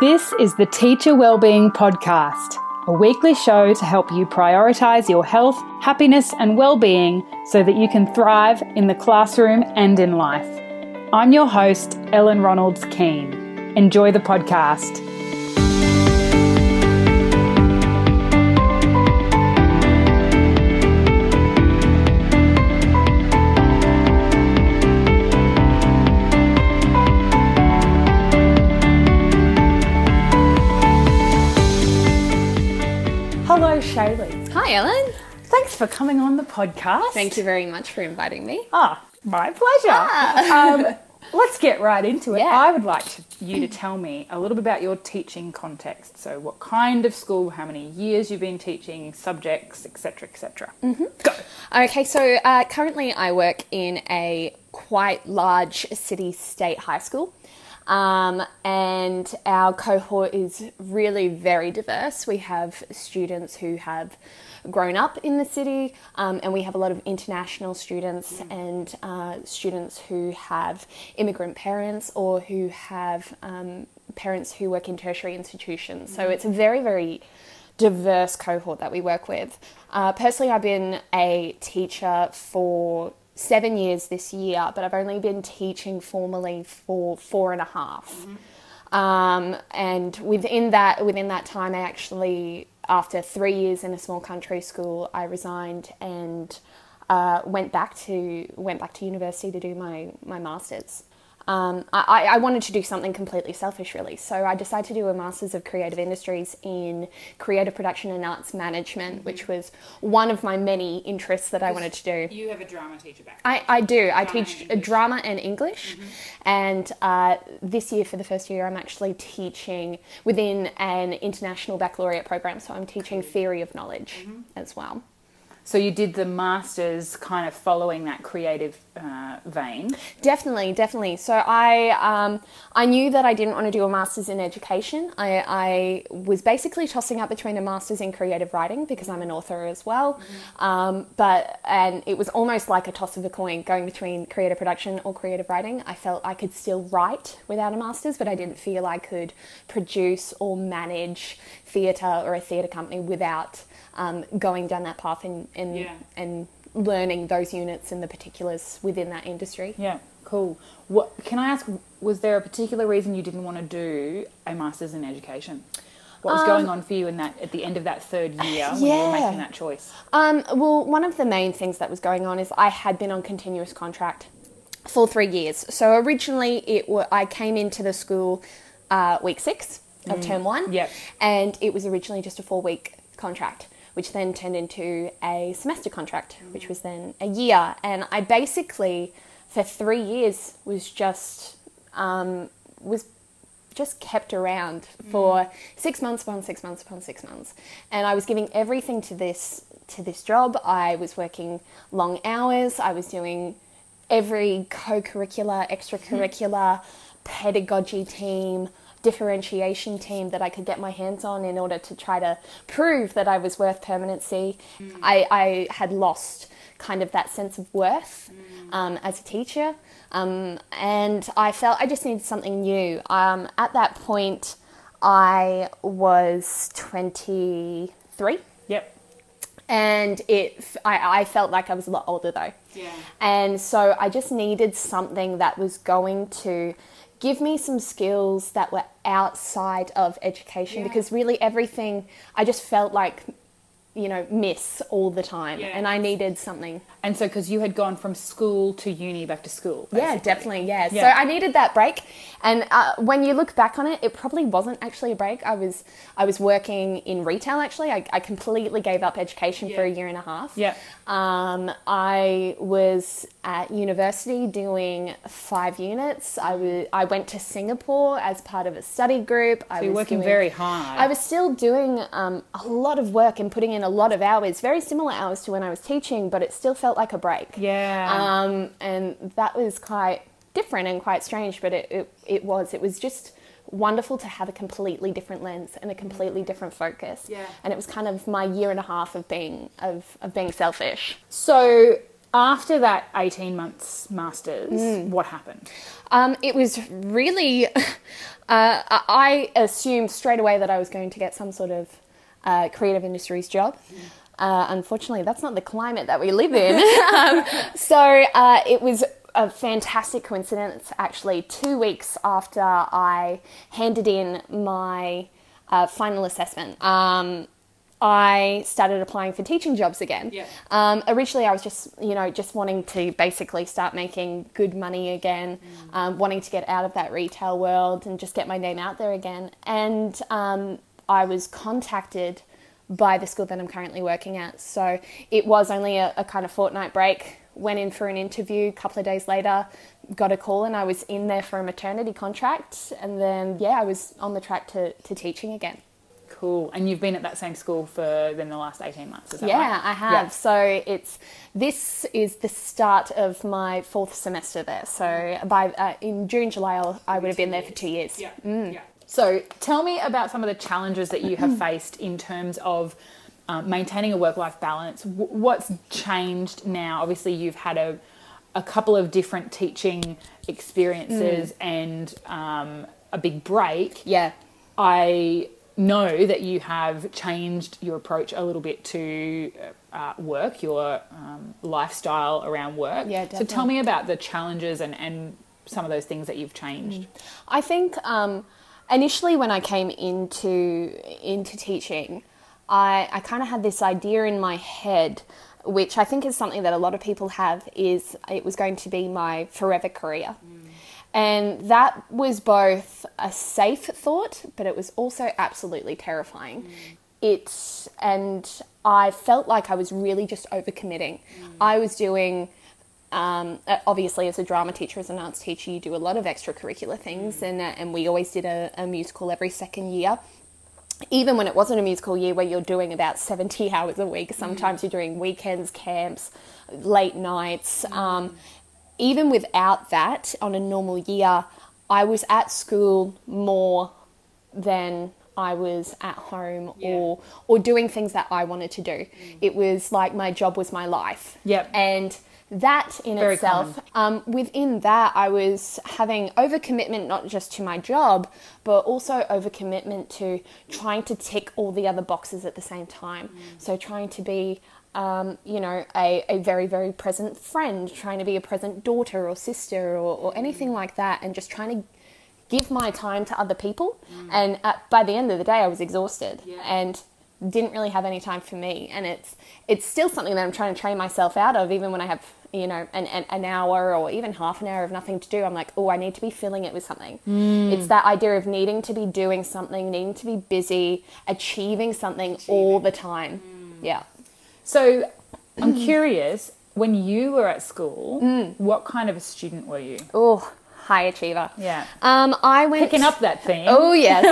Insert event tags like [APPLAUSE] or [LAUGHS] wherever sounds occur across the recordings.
This is the Teacher Wellbeing Podcast, a weekly show to help you prioritize your health, happiness, and well-being so that you can thrive in the classroom and in life. I'm your host, Ellen Ronalds Keane. Enjoy the podcast. Hi, Ellen. Thanks for coming on the podcast. Thank you very much for inviting me. Ah, my pleasure. Um, let's get right into it. Yeah. I would like to, you to tell me a little bit about your teaching context. So, what kind of school, how many years you've been teaching, subjects, etc., etc. Mm-hmm. Go. Okay, so uh, currently I work in a quite large city state high school. Um, and our cohort is really very diverse. We have students who have grown up in the city, um, and we have a lot of international students and uh, students who have immigrant parents or who have um, parents who work in tertiary institutions. So it's a very, very diverse cohort that we work with. Uh, personally, I've been a teacher for seven years this year, but I've only been teaching formally for four and a half. Um, and within that, within that time, I actually, after three years in a small country school, I resigned and uh, went back to went back to university to do my my masters. Um, I, I wanted to do something completely selfish, really. So I decided to do a Masters of Creative Industries in Creative Production and Arts Management, which was one of my many interests that I wanted to do. You have a drama teacher back. I, I do. I teach and drama and English. And uh, this year, for the first year, I'm actually teaching within an international baccalaureate program. So I'm teaching theory of knowledge as well. So, you did the masters kind of following that creative uh, vein. Definitely, definitely. So I um, I knew that I didn't want to do a master's in education. I, I was basically tossing up between a master's in creative writing because I'm an author as well. Um, but and it was almost like a toss of a coin going between creative production or creative writing. I felt I could still write without a master's, but I didn't feel I could produce or manage theatre or a theatre company without um, going down that path and and, Yeah. and learning those units and the particulars within that industry. Yeah, cool. What can I ask? Was there a particular reason you didn't want to do a masters in education? What was going on for you in that at the end of that third year [LAUGHS] when you were Um, making that choice? Um, well, one of the main things that was going on is I had been on continuous contract for three years. So originally, it wa I came into the school uh, week six of term one, Yep. and it was originally just a four week contract, which then turned into a semester contract, which was then a year. And I basically, for three years, was just um, was just kept around for six months upon six months upon six months, and I was giving everything to this to this job. I was working long hours. I was doing every co-curricular, extracurricular, pedagogy team, differentiation team that I could get my hands on in order to try to prove that I was worth permanency. I, I had lost kind of that sense of worth um, as a teacher. Um, and I felt I just needed something new. Um, at that point, I was 23 Yep. And it I, I felt like I was a lot older though. Yeah. And so I just needed something that was going to give me some skills that were outside of education Yeah. because really everything I just felt like you know miss all the time Yeah. and I needed something. And so, because you had gone from school to uni back to school. Yeah, definitely. Yeah. Yeah. So I needed that break, and uh, when you look back on it, it probably wasn't actually a break. I was I was working in retail. Actually, I, I completely gave up education for a year and a half. Yeah. Um, I was at university doing five units. I was I went to Singapore as part of a study group. I So was working doing- very hard. I was still doing um, a lot of work and putting in a lot of hours, very similar hours to when I was teaching, but it still felt like a break. Yeah. Um, and that was quite different and quite strange, but it, it, it was. It was just wonderful to have a completely different lens and a completely different focus. Yeah. And it was kind of my year and a half of being of, of being selfish. So After that 18 months masters, Mm. what happened? Um, it was really, [LAUGHS] uh, I assumed straight away that I was going to get some sort of uh, creative industries job. Uh, unfortunately, that's not the climate that we live in. [LAUGHS] um, so uh, it was a fantastic coincidence, actually, two weeks after I handed in my uh, final assessment. Um, I started applying for teaching jobs again. Yeah. Um, originally, I was just, you know, just wanting to basically start making good money again, um, wanting to get out of that retail world and just get my name out there again. And um, I was contacted by the school that I'm currently working at. So it was only a, a kind of fortnight break. Went in for an interview. A couple of days later, got a call, and I was in there for a maternity contract. And then, yeah, I was on the track to, to teaching again. Cool. And you've been at that same school for then the last 18 months, is that Yeah, right? I have. So it's this is the start of my fourth semester there. So by uh, in June, July, I'll, I would have been there for two years. Yeah. yeah. So tell me about some of the challenges that you have [CLEARS THROAT] faced in terms of um, maintaining a work-life balance. W- what's changed now? Obviously, you've had a a couple of different teaching experiences and um, a big break. Yeah. I know that you have changed your approach a little bit to uh, work, your um, lifestyle around work. Yeah, definitely. So tell me about the challenges and, and some of those things that you've changed. I think um, initially when I came into into teaching, I, I kind of had this idea in my head, which I think is something that a lot of people have, is it was going to be my forever career. Mm. And that was both a safe thought, but it was also absolutely terrifying. Mm. It and I felt like I was really just overcommitting. Mm. I was doing um, uh, obviously as a drama teacher as an arts teacher you do a lot of extracurricular things and, uh, and we always did a, a musical every second year. Even when it wasn't a musical year where you're doing about 70 [LAUGHS] hours a week sometimes you're doing weekends camps late nights. Um, even without that on a normal year i was at school more than I was at home or or doing things that I wanted to do. It was like my job was my life. Yep. And that in Very itself, um, within that, I was having overcommitment not just to my job, but also overcommitment to trying to tick all the other boxes at the same time. So trying to be, um, you know, a, a very, very present friend, trying to be a present daughter or sister or, or anything like that, and just trying to give my time to other people. And at, by the end of the day, I was exhausted. And didn't really have any time for me. And it's it's still something that I'm trying to train myself out of, even when I have you know an, an, an hour or even half an hour of nothing to do. I'm like, oh, I need to be filling it with something. Mm. It's that idea of needing to be doing something, needing to be busy, achieving something all the time. Mm. Yeah. So I'm curious, when you were at school, mm. what kind of a student were you? Oh, high achiever. Yeah. Um, I went Picking up that theme. Oh yes,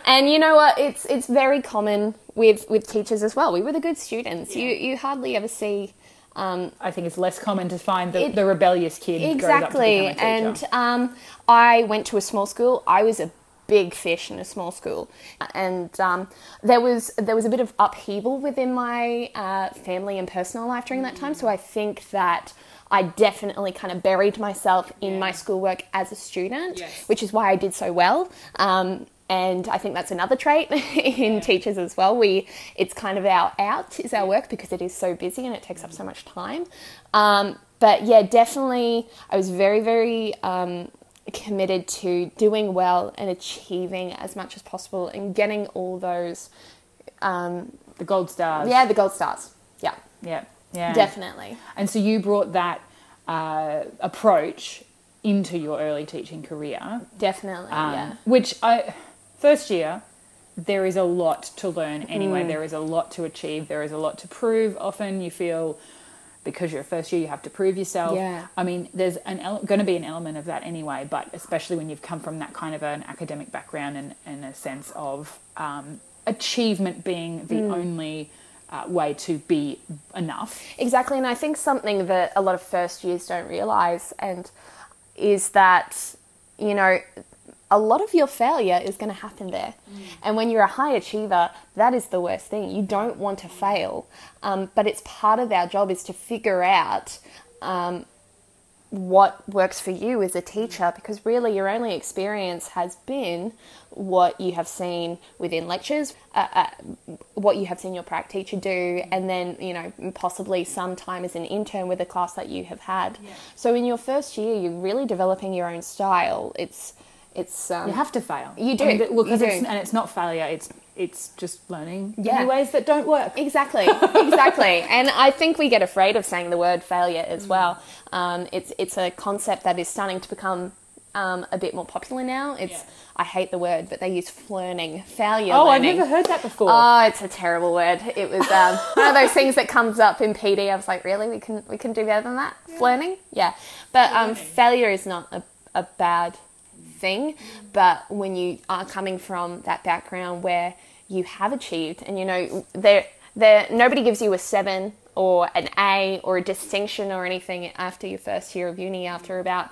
[LAUGHS] and you know what? It's it's very common with with teachers as well. We were the good students. You you hardly ever see um, I think it's less common to find the, It- the rebellious kid exactly. grows up to a And um, I went to a small school. I was a big fish in a small school, and um, there was there was a bit of upheaval within my uh, family and personal life during that time. So I think that. I definitely kind of buried myself in my schoolwork as a student, Yes. which is why I did so well. Um, and I think that's another trait [LAUGHS] in teachers as well. We it's kind of our out is our work because it is so busy and it takes up so much time. Um, but yeah, definitely, I was very very um, committed to doing well and achieving as much as possible and getting all those. Um, the gold stars. yeah, the gold stars. Yeah, Yeah. Yeah. definitely. And so you brought that uh, approach into your early teaching career. Definitely, um, yeah. Which I first year there is a lot to learn anyway. Mm. There is a lot to achieve. There is a lot to prove. Often you feel because you're a first year, you have to prove yourself. Yeah. I mean, there's an ele- going to be an element of that anyway, but especially when you've come from that kind of an academic background and, and a sense of um, achievement being the Mm. only uh, way to be enough. Exactly, and I think something that a lot of first years don't realize and is that you know a lot of your failure is going to happen there. And when you're a high achiever, that is the worst thing. You don't want to fail, um, but it's part of our job is to figure out um, what works for you as a teacher because really your only experience has been what you have seen within lectures, uh, uh, what you have seen your prac teacher do, and then you know possibly some time as an intern with a class that you have had. Yeah. So in your first year, you're really developing your own style. It's it's um, You have to fail. You do. And 'cause You it's, and it's not failure. It's it's just learning Yeah. new ways that don't work. Exactly, [LAUGHS] exactly. and I think we get afraid of saying the word failure as well. Um, it's it's a concept that is starting to become um, a bit more popular now. It's Yeah. I hate the word, but they use flirting, failure. Oh, I've never heard that before. Oh, it's a terrible word. It was um, [LAUGHS] one of those things that comes up in PD. I was like, really, we can we can do better than that. Flirting, yeah. But um, failure is not a, a bad thing. But when you are coming from that background where you have achieved, and you know, there there nobody gives you a seven or an A or a distinction or anything after your first year of uni. After about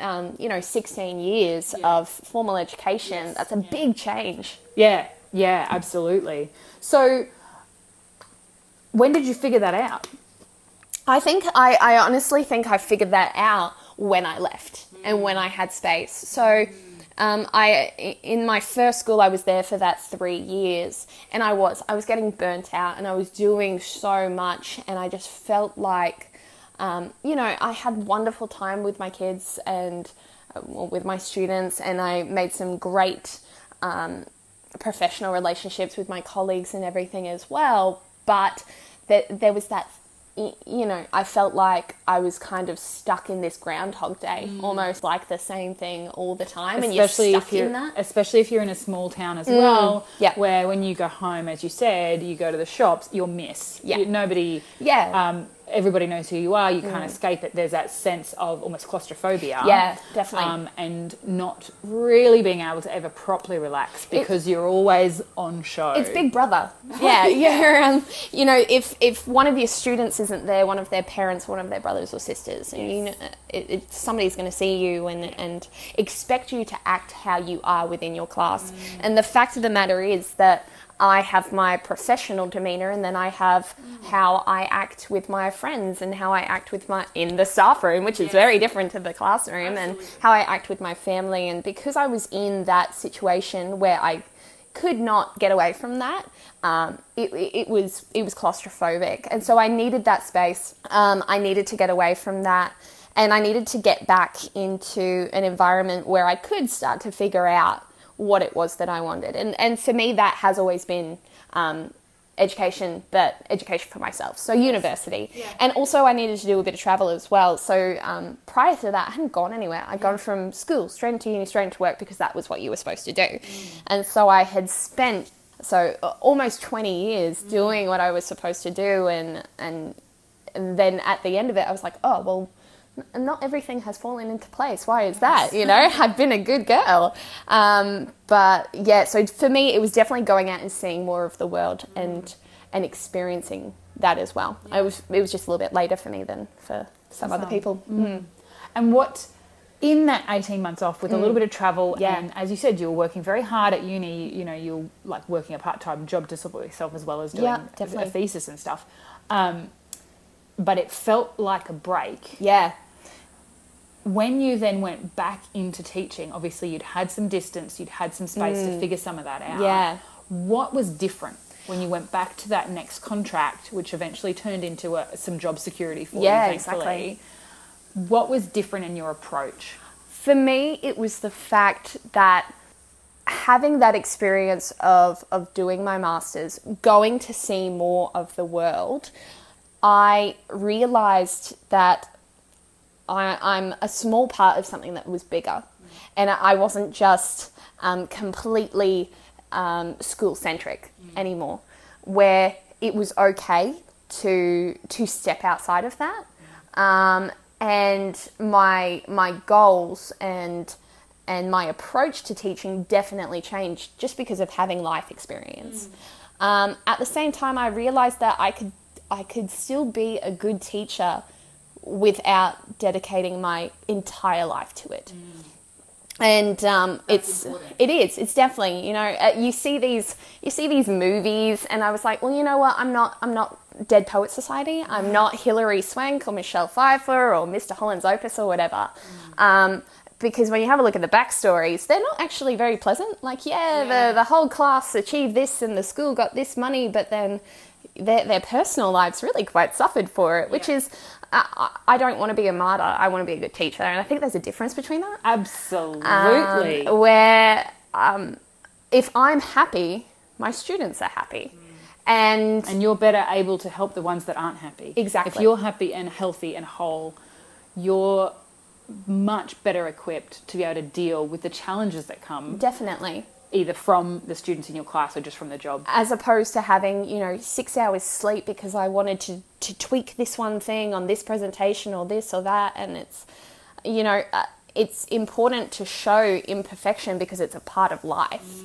um, you know, 16 years of formal education, that's a big change. yeah, yeah, absolutely. So, when did you figure that out? I think I, I honestly think I figured that out when I left and when I had space. So, um, I in my first school I was there for that three years, and I was I was getting burnt out, and I was doing so much, and I just felt like, um, you know, I had wonderful time with my kids and uh, with my students, and I made some great. Um, professional relationships with my colleagues and everything as well. But there, was that, you know, I felt like I was kind of stuck in this Groundhog Day, almost like the same thing all the time, and you're Mm. especially stuck if you're in that. Mm. especially if you're in a small town as well yeah. where when you go home as you said you go to the shops you'll miss Yeah. You- nobody Yeah. Mm. um, everybody knows who you are you can't escape it there's that sense of almost claustrophobia Yeah, definitely. um, and not really being able to ever properly relax because you're always on show It's Big Brother. [LAUGHS] Yeah, you're, um, you know, if if one of your students isn't there, one of their parents, one of their brothers or sisters, and you know, it, it, somebody's going to see you and and expect you to act how you are within your class. And the fact of the matter is that. I have my professional demeanor, and then I have how I act with my friends, and how I act with my in the staff room, which is very different to the classroom, and how I act with my family. And because I was in that situation where I could not get away from that. Um, it, it was it was claustrophobic, and so I needed that space. Um, I needed to get away from that, and I needed to get back into an environment where I could start to figure out what it was that I wanted. And and for me, that has always been. Um, education but education for myself. So university. And also i needed to do a bit of travel as well. So um, prior to that i hadn't gone anywhere. I'd gone from school straight into uni straight into work because that was what you were supposed to do. And so i had spent so uh, almost 20 years doing what i was supposed to do and and and then at the end of it i was like oh well not everything has fallen into place. Why is that? You know [LAUGHS] i've been a good girl. Um, but yeah so for me it was definitely going out and seeing more of the world and and experiencing that as well. I was it was just a little bit later for me than for some other some. people. And what in that 18 months off with a little bit of travel Mm. Yeah. and as you said you were working very hard at uni you know you're like working a part-time job to support yourself as well as doing Yeah, a- a thesis and stuff. Um, but it felt like a break yeah when you then went back into teaching obviously you'd had some distance you'd had some space to figure some of that out Mm. Yeah. what was different when you went back to that next contract which eventually turned into a, some job security for Yeah, you thankfully exactly. what was different in your approach for me, it was the fact that having that experience of, of doing my master's, going to see more of the world, I realized that I, I'm a small part of something that was bigger. And I wasn't just um, completely um, school centric anymore, where it was okay to, to step outside of that. Um, and my my goals and and my approach to teaching definitely changed just because of having life experience. Um, at the same time, I realized that I could I could still be a good teacher without dedicating my entire life to it. and um, it's important. it is. It's definitely you know uh, you see these you see these movies and I was like well you know what? I'm not I'm not Dead Poet Society. I'm not Hilary Swank or Michelle Pfeiffer or Mr Holland's Opus or whatever. Um, because when you have a look at the backstories they're not actually very pleasant. Like yeah, Yeah. The, the whole class achieved this and the school got this money but then their, their personal lives really quite suffered for it which Yeah. is I, I I don't want to be a martyr I want to be a good teacher and I think there's a difference between that Absolutely. um, where um, if I'm happy, my students are happy. And, and you're better able to help the ones that aren't happy. Exactly. If you're happy and healthy and whole, you're much better equipped to be able to deal with the challenges that come definitely, either from the students in your class or just from the job. as opposed to having, you know, six hours sleep because I wanted to, to tweak this one thing on this presentation or this or that. And it's, you know, uh, it's important to show imperfection because it's a part of life.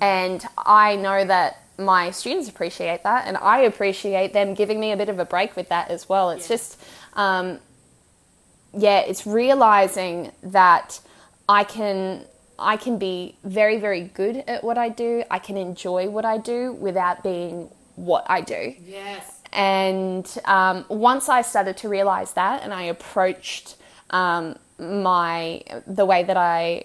And I know that my students appreciate that, and I appreciate them giving me a bit of a break with that as well. It's Yeah. just, um, yeah, it's realizing that I can I can be very very good at what I do. I can enjoy what I do without being what I do. Yes. And um, once I started to realize that, and I approached um, my the way that I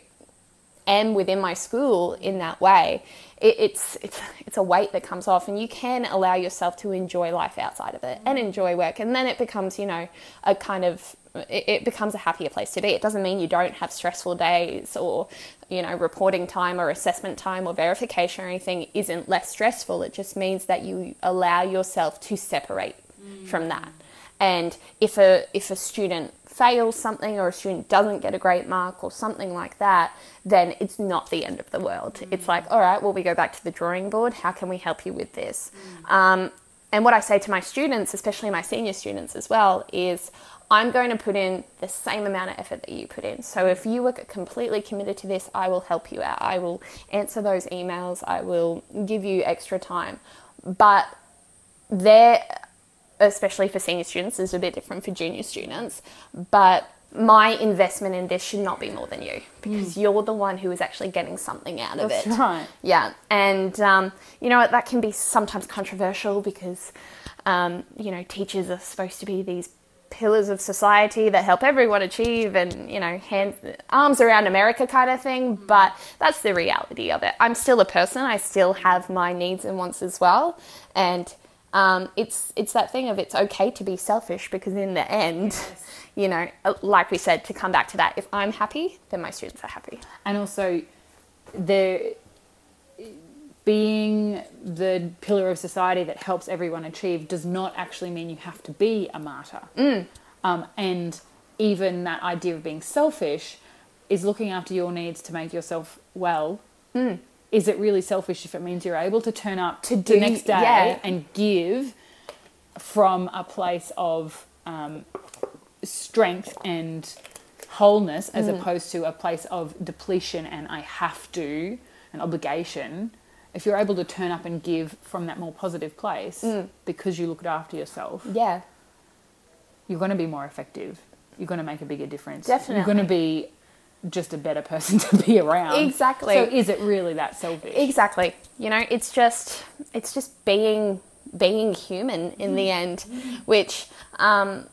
am within my school in that way, it, it's it's it's a weight that comes off, and you can allow yourself to enjoy life outside of it and enjoy work, and then it becomes you know a kind of it, it becomes a happier place to be. It doesn't mean you don't have stressful days or you know reporting time or assessment time or verification or anything isn't less stressful. It just means that you allow yourself to separate mm. from that. And if a if a student fails something or a student doesn't get a great mark or something like that, then it's not the end of the world. Mm. It's like, all right, well, we go back to the drawing board. How can we help you with this? Mm. Um, and what I say to my students, especially my senior students as well, is I'm going to put in the same amount of effort that you put in. So if you were completely committed to this, I will help you out. I will answer those emails. I will give you extra time. But there, especially for senior students, is a bit different for junior students. But my investment in this should not be more than you because you're the one who is actually getting something out of That's it. right. Yeah, and um, you know what? That can be sometimes controversial because um, you know teachers are supposed to be these pillars of society that help everyone achieve and you know hands arms around America kind of thing. But that's the reality of it. I'm still a person. I still have my needs and wants as well, and um, it's it's that thing of it's okay to be selfish because in the end. [LAUGHS] You know, like we said, to come back to that, if I'm happy, then my students are happy. And also, there being the pillar of society that helps everyone achieve does not actually mean you have to be a martyr. Um, and even that idea of being selfish is looking after your needs to make yourself well. Is it really selfish if it means you're able to turn up To the do- next day yeah. and give from a place of um, strength and wholeness as opposed to a place of depletion and I have to, an obligation. If you're able to turn up and give from that more positive place because you looked after yourself, Yeah, you're going to be more effective. You're going to make a bigger difference. Definitely. You're going to be just a better person [LAUGHS] to be around. Exactly. So is it really that selfish? exactly. You know, it's just it's just being being human in the end, which um,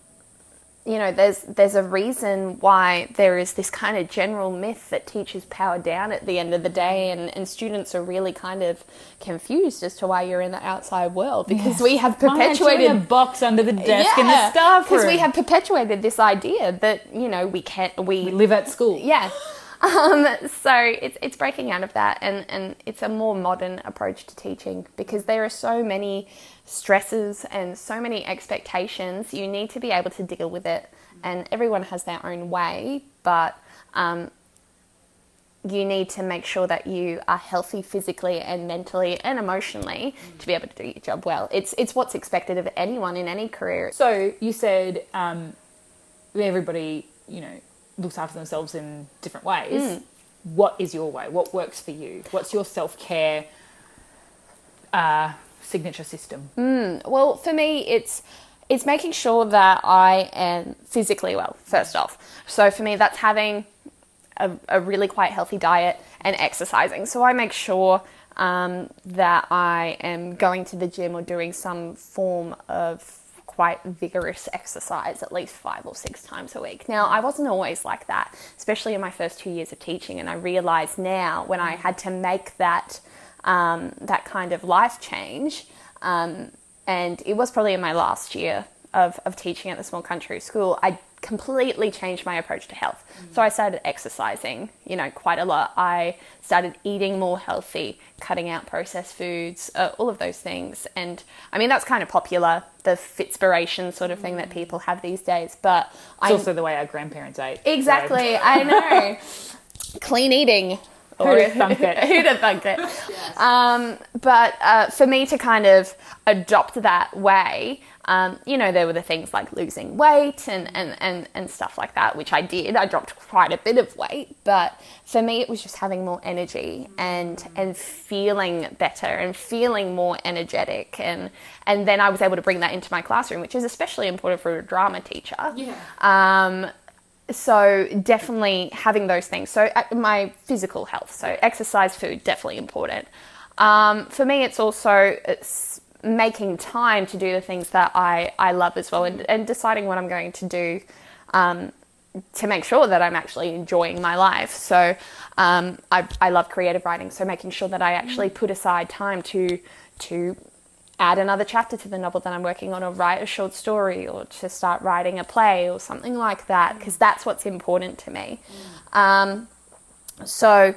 you know, there's there's a reason why there is this kind of general myth that teachers power down at the end of the day, and, and students are really kind of confused as to why you're in the outside world because we have Why aren't you in perpetuated a box under the desk in the staff room. because we have perpetuated this idea that you know we can't we We live at school. yeah. [LAUGHS] Um, so it's it's breaking out of that, and and it's a more modern approach to teaching because there are so many stresses and so many expectations. You need to be able to deal with it, and everyone has their own way, but. Um, you need to make sure that you are healthy physically and mentally and emotionally to be able to do your job well. It's it's what's expected of anyone in any career. So you said um, everybody, you know, looks after themselves in different ways. Mm. What is your way? What works for you? What's your self care uh, signature system? Well, for me, it's it's making sure that I am physically well. First off, so for me, that's having a, a really quite healthy diet and exercising. So I make sure um, that I am going to the gym or doing some form of quite vigorous exercise at least five or six times a week. Now, I wasn't always like that, especially in my first two years of teaching, and I realize now when I had to make that um, that kind of life change, um, and it was probably in my last year of, of teaching at the small country school, I completely changed my approach to health. Mm. So I started exercising, you know, quite a lot. I started eating more healthy, cutting out processed foods, uh, all of those things. And I mean, that's kind of popular, the Fitspiration sort of thing that people have these days. But it's I, also the way our grandparents ate. Exactly, so. I know. [LAUGHS] Clean eating. Who'd have thunk it? [LAUGHS] Who'd have thunk it? [LAUGHS] yes. um, but uh, for me to kind of adopt that way, um, you know, there were the things like losing weight and, and, and, and stuff like that, which I did. I dropped quite a bit of weight, but for me, it was just having more energy and, and feeling better and feeling more energetic. And, and then I was able to bring that into my classroom, which is especially important for a drama teacher. Yeah. Um, so definitely having those things. So uh, my physical health, so exercise, food, definitely important. Um, for me, it's also it's making time to do the things that I, I love as well and, and deciding what I'm going to do um, to make sure that I'm actually enjoying my life. So um, I, I love creative writing, so making sure that I actually put aside time to to add another chapter to the novel that I'm working on or write a short story or to start writing a play or something like that because that's what's important to me. Um, so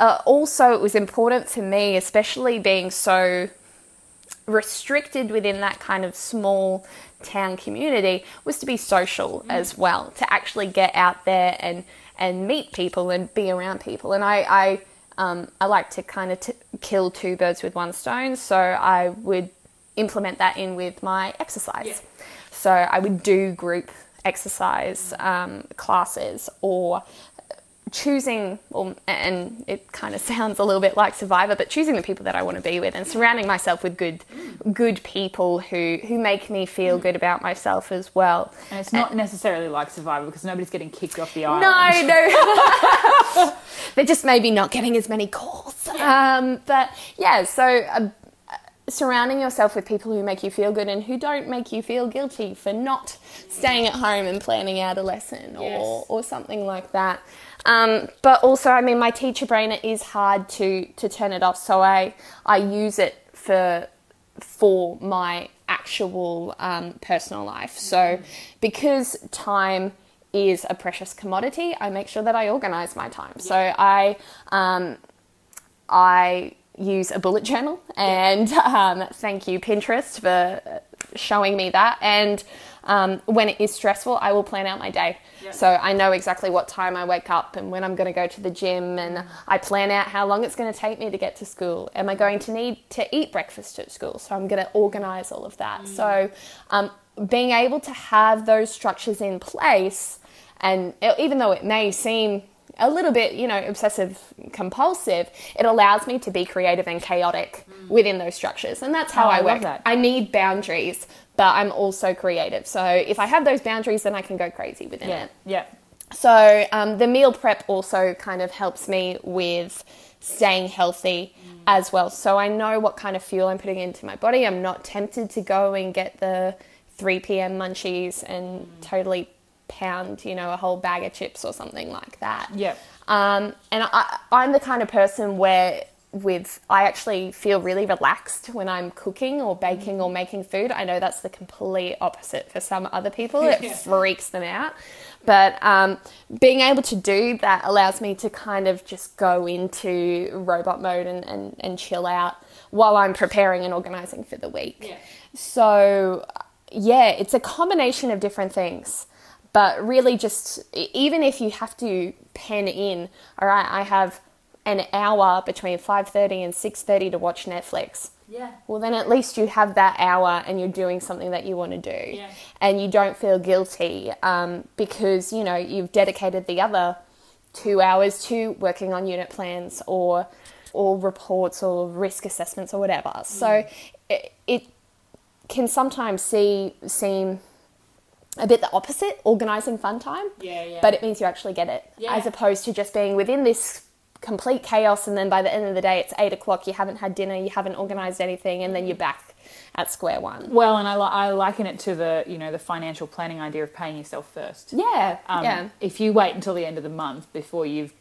uh, also it was important to me, especially being so restricted within that kind of small town community was to be social mm. as well, to actually get out there and and meet people and be around people. And I I, um, I like to kind of t- kill two birds with one stone, so I would implement that in with my exercise. Yeah. So I would do group exercise um, classes or choosing, well, and it kind of [LAUGHS] sounds a little bit like Survivor, but choosing the people that I want to be with and surrounding myself with good, good people who who make me feel good about myself as well. And it's not and, necessarily like Survivor because nobody's getting kicked off the island. No, no, [LAUGHS] [LAUGHS] they're just maybe not getting as many calls. Um, but yeah, so. Uh, surrounding yourself with people who make you feel good and who don't make you feel guilty for not staying at home and planning out a lesson or, yes. or something like that. Um, but also, I mean, my teacher brain is hard to to turn it off, so I I use it for for my actual um, personal life. So because time is a precious commodity, I make sure that I organize my time. So I um, I use a bullet journal, and um, thank you Pinterest for showing me that. And um, when it is stressful, I will plan out my day. So I know exactly what time I wake up and when I'm going to go to the gym, and I plan out how long it's going to take me to get to school. Am I going to need to eat breakfast at school? So I'm going to organize all of that. Mm. So um, being able to have those structures in place, and even though it may seem a little bit, you know, obsessive compulsive, it allows me to be creative and chaotic mm. within those structures. And that's how oh, I, I work. I need boundaries but I'm also creative. So if I have those boundaries, then I can go crazy within yeah. it. Yeah. So um, the meal prep also kind of helps me with staying healthy mm. as well. So I know what kind of fuel I'm putting into my body. I'm not tempted to go and get the 3 p.m. munchies and mm. totally pound, you know, a whole bag of chips or something like that. Yeah. Um, and I, I'm the kind of person where with I actually feel really relaxed when I'm cooking or baking or making food. I know that's the complete opposite for some other people. It yeah. [LAUGHS] freaks them out. But um, being able to do that allows me to kind of just go into robot mode and, and, and chill out while I'm preparing and organizing for the week. Yeah. So, yeah, it's a combination of different things. But really, just even if you have to pen in, all right, I have an hour between 5.30 and 6.30 to watch netflix yeah well then at least you have that hour and you're doing something that you want to do yeah. and you don't feel guilty um, because you know you've dedicated the other two hours to working on unit plans or or reports or risk assessments or whatever mm. so it, it can sometimes see seem a bit the opposite, organizing fun time. Yeah, yeah. But it means you actually get it, Yeah. as opposed to just being within this complete chaos, and then by the end of the day, it's eight o'clock. You haven't had dinner, you haven't organized anything, and then you're back at square one. Well, and I, li- I liken it to the you know the financial planning idea of paying yourself first. Yeah, Um, yeah. If you wait until the end of the month before you've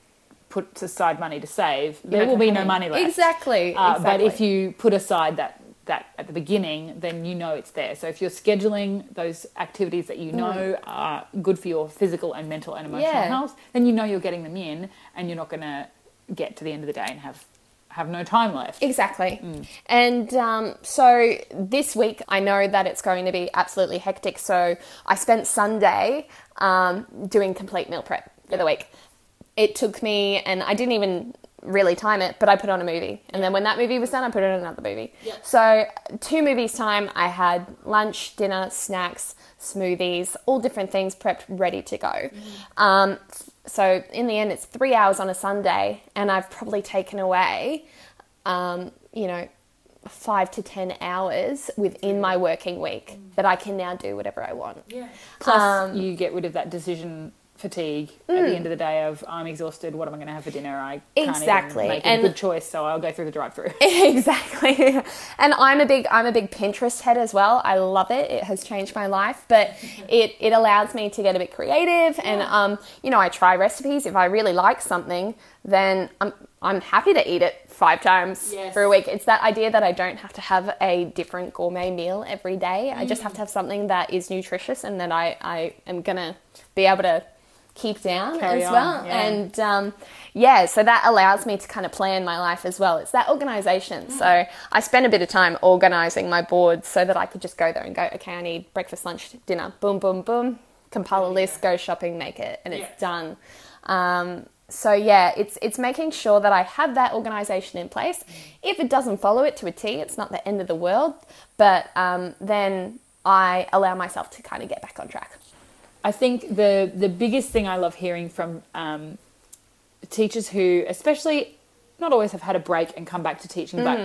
put aside money to save, there will be no money left. Exactly. Uh, But if you put aside that that at the beginning, then you know it's there. So if you're scheduling those activities that you know are good for your physical and mental and emotional Mm. Yeah. health, then you know you're getting them in, and you're not going to get to the end of the day and have have no time left. Exactly. Mm. And um, so this week, I know that it's going to be absolutely hectic. So I spent Sunday um, doing complete meal prep for the week. It took me, and I didn't even really time it, but I put on a movie. And then when that movie was done, I put on another movie. So, two movies' time, I had lunch, dinner, snacks, smoothies, all different things prepped, ready to go. Um, so, in the end, it's three hours on a Sunday, and I've probably taken away, um, you know, five to 10 hours within my working week that I can now do whatever I want. Plus, Um, you get rid of that decision fatigue at the end of the day of I'm exhausted. What am I going to have for dinner? I can't Exactly. make a And- good choice, so I'll go through the drive-through. [LAUGHS] exactly and i'm a big i'm a big pinterest head as well i love it it has changed my life but [LAUGHS] it it allows me to get a bit creative and um you know i try recipes if i really like something then i'm i'm happy to eat it five times Yes. for a week it's that idea that i don't have to have a different gourmet meal every day i just have to have something that is nutritious and that i i am gonna be able to keep down Carry as on, well yeah. and um, yeah, so that allows me to kind of plan my life as well. It's that organization. So I spent a bit of time organizing my board so that I could just go there and go, okay, I need breakfast, lunch, dinner, boom, boom, boom, compile a list, go shopping, make it, and it's done. Um, so yeah, it's it's making sure that I have that organization in place. If it doesn't follow it to a T, it's not the end of the world, but um, then I allow myself to kind of get back on track. I think the the biggest thing I love hearing from um, teachers who, especially, not always have had a break and come back to teaching, Mm. but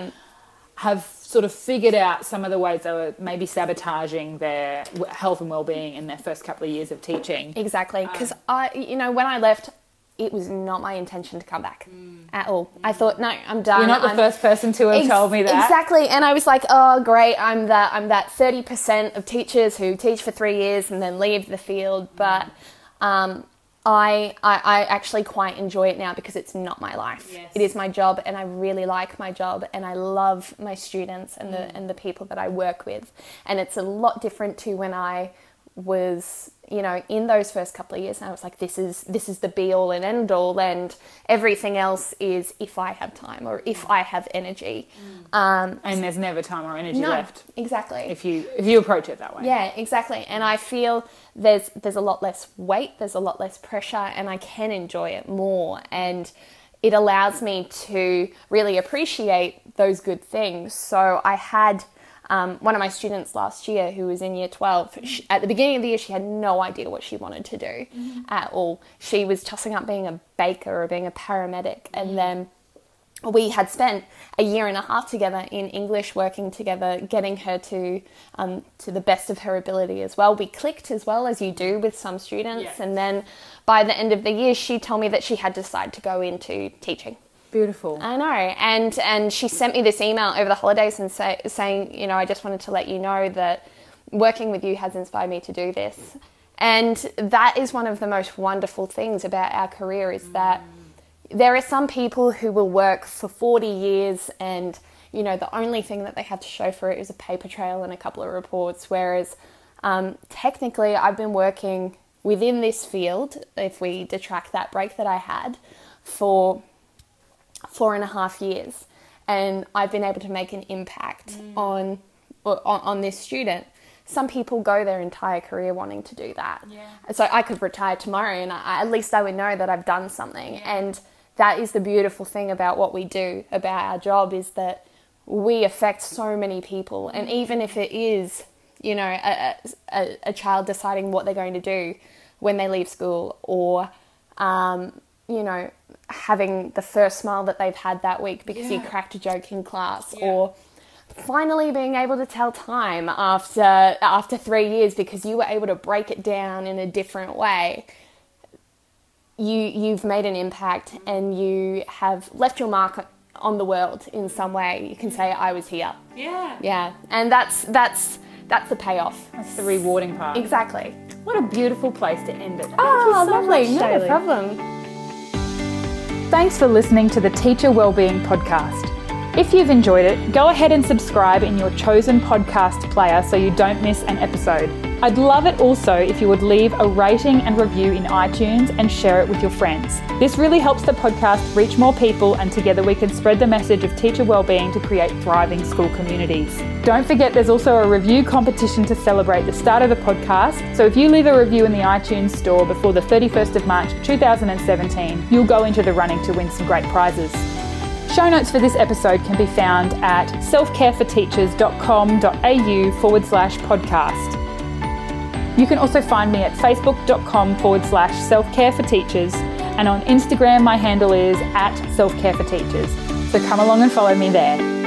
have sort of figured out some of the ways they were maybe sabotaging their health and well-being in their first couple of years of teaching. Exactly, because I, you know, when I left, it was not my intention to come back mm. at all. I thought, no, I'm done. You're not the I'm- first person to have Ex- told me that. exactly, and I was like, oh, great, I'm that I'm that thirty percent of teachers who teach for three years and then leave the field, mm. but. Um, I, I, I actually quite enjoy it now because it's not my life. Yes. It is my job, and I really like my job, and I love my students and the mm. and the people that I work with. And it's a lot different to when I was you know in those first couple of years I was like this is this is the be all and end all and everything else is if I have time or if I have energy. Um And there's never time or energy no left. exactly. If you if you approach it that way. yeah exactly. And I feel there's there's a lot less weight there's a lot less pressure and I can enjoy it more. And it allows me to really appreciate those good things. So I had um, one of my students last year who was in year 12 she, at the beginning of the year she had no idea what she wanted to do at all she was tossing up being a baker or being a paramedic and then we had spent a year and a half together in English, working together, getting her to um, to the best of her ability as well. We clicked as well as you do with some students, Yes. and then by the end of the year, she told me that she had decided to go into teaching. Beautiful. I know, and and she sent me this email over the holidays and say, saying, you know, I just wanted to let you know that working with you has inspired me to do this, and that is one of the most wonderful things about our career is that there are some people who will work for 40 years and you know the only thing that they have to show for it is a paper trail and a couple of reports. Whereas um, technically i've been working within this field if we detract that break that i had for four and a half years and i've been able to make an impact on, on on this student. Some people go their entire career wanting to do that. So i could retire tomorrow and I, at least i would know that i've done something. And that is the beautiful thing about what we do about our job is that we affect so many people. And even if it is you know a, a, a child deciding what they're going to do when they leave school or um, you know having the first smile that they've had that week because you cracked a joke in class Yeah. or finally being able to tell time after after 3 years because you were able to break it down in a different way. You you've made an impact mm-hmm. and you have left your mark on the world in some way. You can say i was here. Yeah. yeah. And that's that's that's the payoff. That's the rewarding part. exactly. What a beautiful place to end it. Oh so lovely. much, no problem Thanks for listening to the Teacher Wellbeing Podcast. If you've enjoyed it, go ahead and subscribe in your chosen podcast player so you don't miss an episode. I'd love it also if you would leave a rating and review in iTunes and share it with your friends. This really helps the podcast reach more people, and together we can spread the message of teacher wellbeing to create thriving school communities. Don't forget there's also a review competition to celebrate the start of the podcast. So if you leave a review in the iTunes store before the 31st of March 2017, you'll go into the running to win some great prizes. Show notes for this episode can be found at selfcareforteachers.com.au forward slash podcast. You can also find me at facebook.com forward slash self care for teachers, and on Instagram, my handle is at self care for teachers. So come along and follow me there.